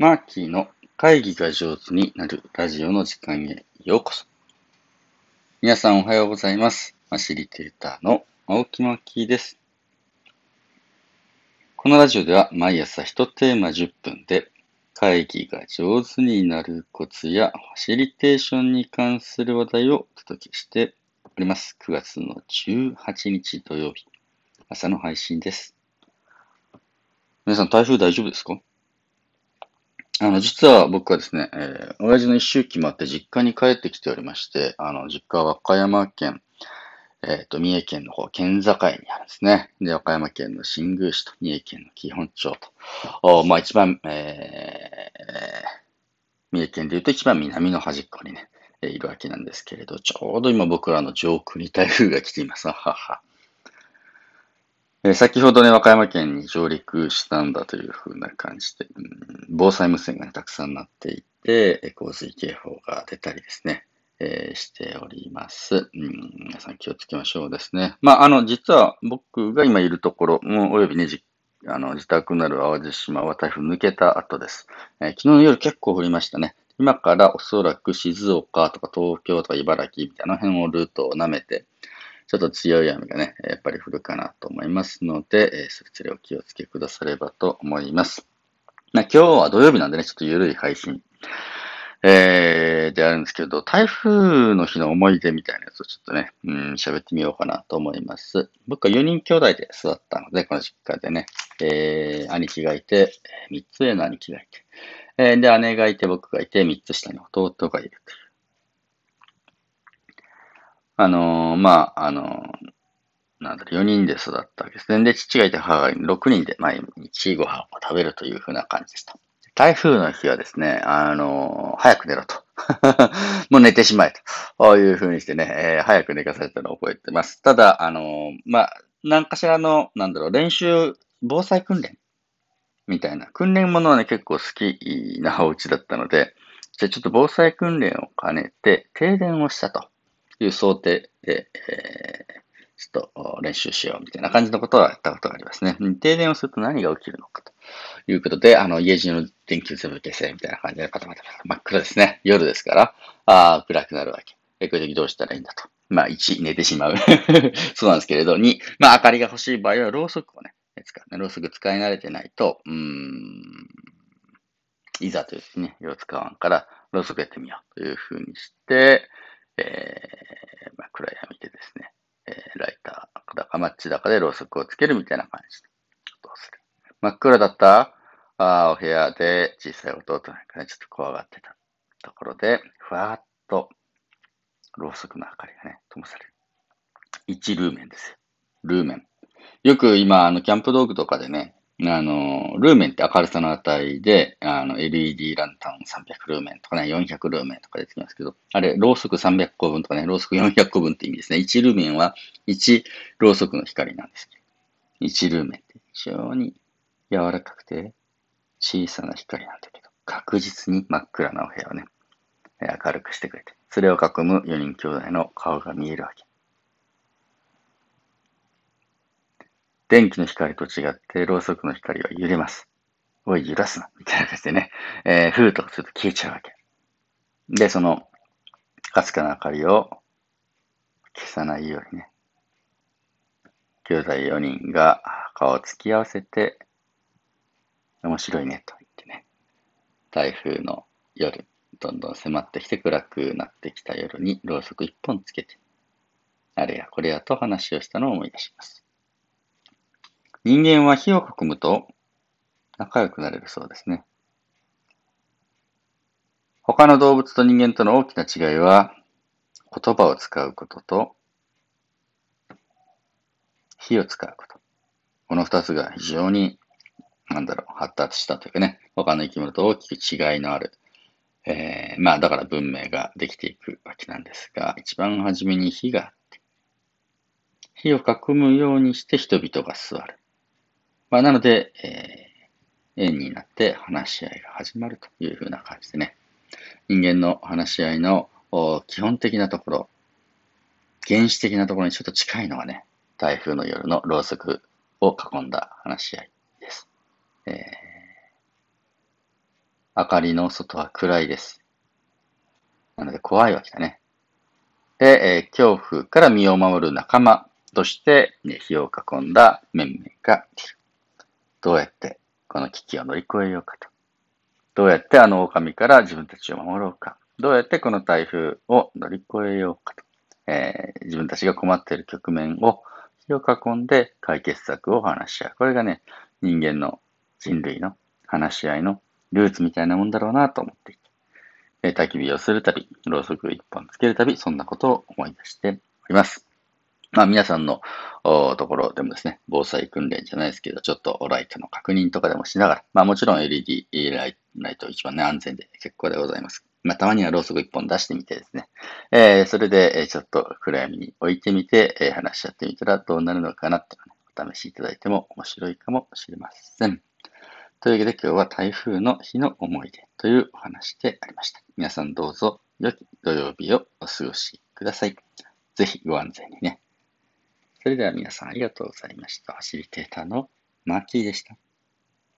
マーキーの会議が上手になるラジオの時間へようこそ。皆さんおはようございます。ファシリテーターの青木マーキーです。このラジオでは毎朝1テーマ10分で会議が上手になるコツやファシリテーションに関する話題をお届けしております。9月の18日土曜日、朝の配信です。皆さん台風大丈夫ですか？あの、実は僕はですね、えー、親父の一周期もあって実家に帰ってきておりまして、あの、実家は和歌山県、えっ、と、三重県の方、県境にあるんですね。で、和歌山県の新宮市と三重県の紀本町と、おまあ一番、えー、三重県で言うと一番南の端っこにね、いるわけなんですけれど、ちょうど今僕らの上空に台風が来ています。はは。えー先ほどね、和歌山県に上陸したんだというふうな感じで、うん防災無線が、ね、たくさんなっていて、洪水警報が出たりですね、えーしております、うん。皆さん気をつけましょうですね。まあ、あの、実は僕が今いるところ、もうおよびね、じあの自宅なる淡路島は台風抜けた後です、えー昨日の夜結構降りましたね。今からおそらく静岡とか東京とか茨城みたいな辺をルートを舐めて、ちょっと強い雨がね、やっぱり降るかなと思いますので、えそちらお気をつけくださればと思います。まあ、今日は土曜日なんでね、ちょっと緩い配信、えー、であるんですけど、台風の日の思い出みたいなやつをちょっとね、うん、喋ってみようかなと思います。僕は4人兄弟で育ったので、この実家でね、えー、兄貴がいて、3つ上の兄貴がいて、えーで、姉がいて、僕がいて、3つ下に弟がいるという。あのーまあ、あのーなんだろう、4人で育ったわけですね。で、父がいて母がいて、6人で毎日ご飯を食べるというふうな感じでした。台風の日はですね、あのー早く寝ろと。もう寝てしまえと。こういうふうにしてね、えー早く寝かされたのを覚えてます。ただ、あのーまあ、何かしらの、なんだろう、練習、防災訓練みたいな。訓練ものはね、結構好きなお家だったので、じゃあちょっと防災訓練を兼ねて、停電をしたという想定で、えーちょっと練習しようみたいな感じのことはやったことがありますね。停電をすると何が起きるのかということで、あの、家中の電気を全部消せみたいな感じでパタパタパタ真っ暗ですね。夜ですから、あ暗くなるわけ。でこういう時どうしたらいいんだと。まあ、1、寝てしまう。そうなんですけれど、2、まあ、明かりが欲しい場合は、ろうそくをね、使うね。ろうそく使い慣れてないと、うん、いざという時ね、夜使わんから、ろうそくやってみようというふうにして、えー、まあ、暗闇でですね、えーライターだかマッチだかでろうそくをつけるみたいな感じで、どうする。真っ暗だったあーお部屋で小さい弟なんかね、ちょっと怖がってたところで、ふわーっと、ろうそくの明かりがね、灯される。1ルーメンですよ。ルーメン。よく今、あの、キャンプ道具とかでね、あの、ルーメンって明るさの値で、あの、LED ランタン300ルーメンとかね、400ルーメンとか出てきますけど、あれ、ろうそく300個分とかね、ろうそく400個分って意味ですね。1ルーメンは1ろうそくの光なんですけど、1ルーメンって非常に柔らかくて小さな光なんだけど、確実に真っ暗なお部屋をね、明るくしてくれて、それを囲む4人兄弟の顔が見えるわけ。電気の光と違って、ろうそくの光は揺れます。おい、揺らすな。みたいな感じでね、えー、ふーとかすると消えちゃうわけ。で、その、かすかな明かりを消さないようにね、兄弟4人が顔を突き合わせて、面白いねと言ってね、台風の夜、どんどん迫ってきて暗くなってきた夜にろうそく一本つけて、あれやこれやと話をしたのを思い出します。人間は火を囲むと仲良くなれるそうですね。他の動物と人間との大きな違いは、言葉を使うことと、火を使うこと。この二つが非常に、なんだろう、発達したというかね、他の生き物と大きく違いのある、えー、まあだから文明ができていくわけなんですが、一番初めに火があって、火を囲むようにして人々が座る。まあなので、えー、円になって話し合いが始まるというふうな感じでね、人間の話し合いの基本的なところ、原始的なところにちょっと近いのがね、台風の夜のろうそくを囲んだ話し合いです。えー明かりの外は暗いです。なので怖いわけだね。で、えー、恐怖から身を守る仲間として、ね、火を囲んだ面々がいる。どうやってこの危機を乗り越えようかと。どうやってあの狼から自分たちを守ろうか。どうやってこの台風を乗り越えようかと。えー、自分たちが困っている局面を火を囲んで解決策を話し合う。これがね、人間の人類の話し合いのルーツみたいなもんだろうなと思っていて。え、焚き火をするたび、ろうそく一本つけるたび、そんなことを思い出しております。まあ皆さんのところでもですね、防災訓練じゃないですけど、ちょっとライトの確認とかでもしながら、まあもちろん LED ライト一番ね、安全で結構でございます。まあたまにはろうそく一本出してみてですね、えー、それでちょっと暗闇に置いてみて、えー、話し合ってみたらどうなるのかなっていうの、ね、お試しいただいても面白いかもしれません。というわけで今日は台風の日の思い出というお話でありました。皆さんどうぞ良き土曜日をお過ごしください。ぜひご安全にね。それでは皆さんありがとうございました。ファシリテーターのマーキーでした。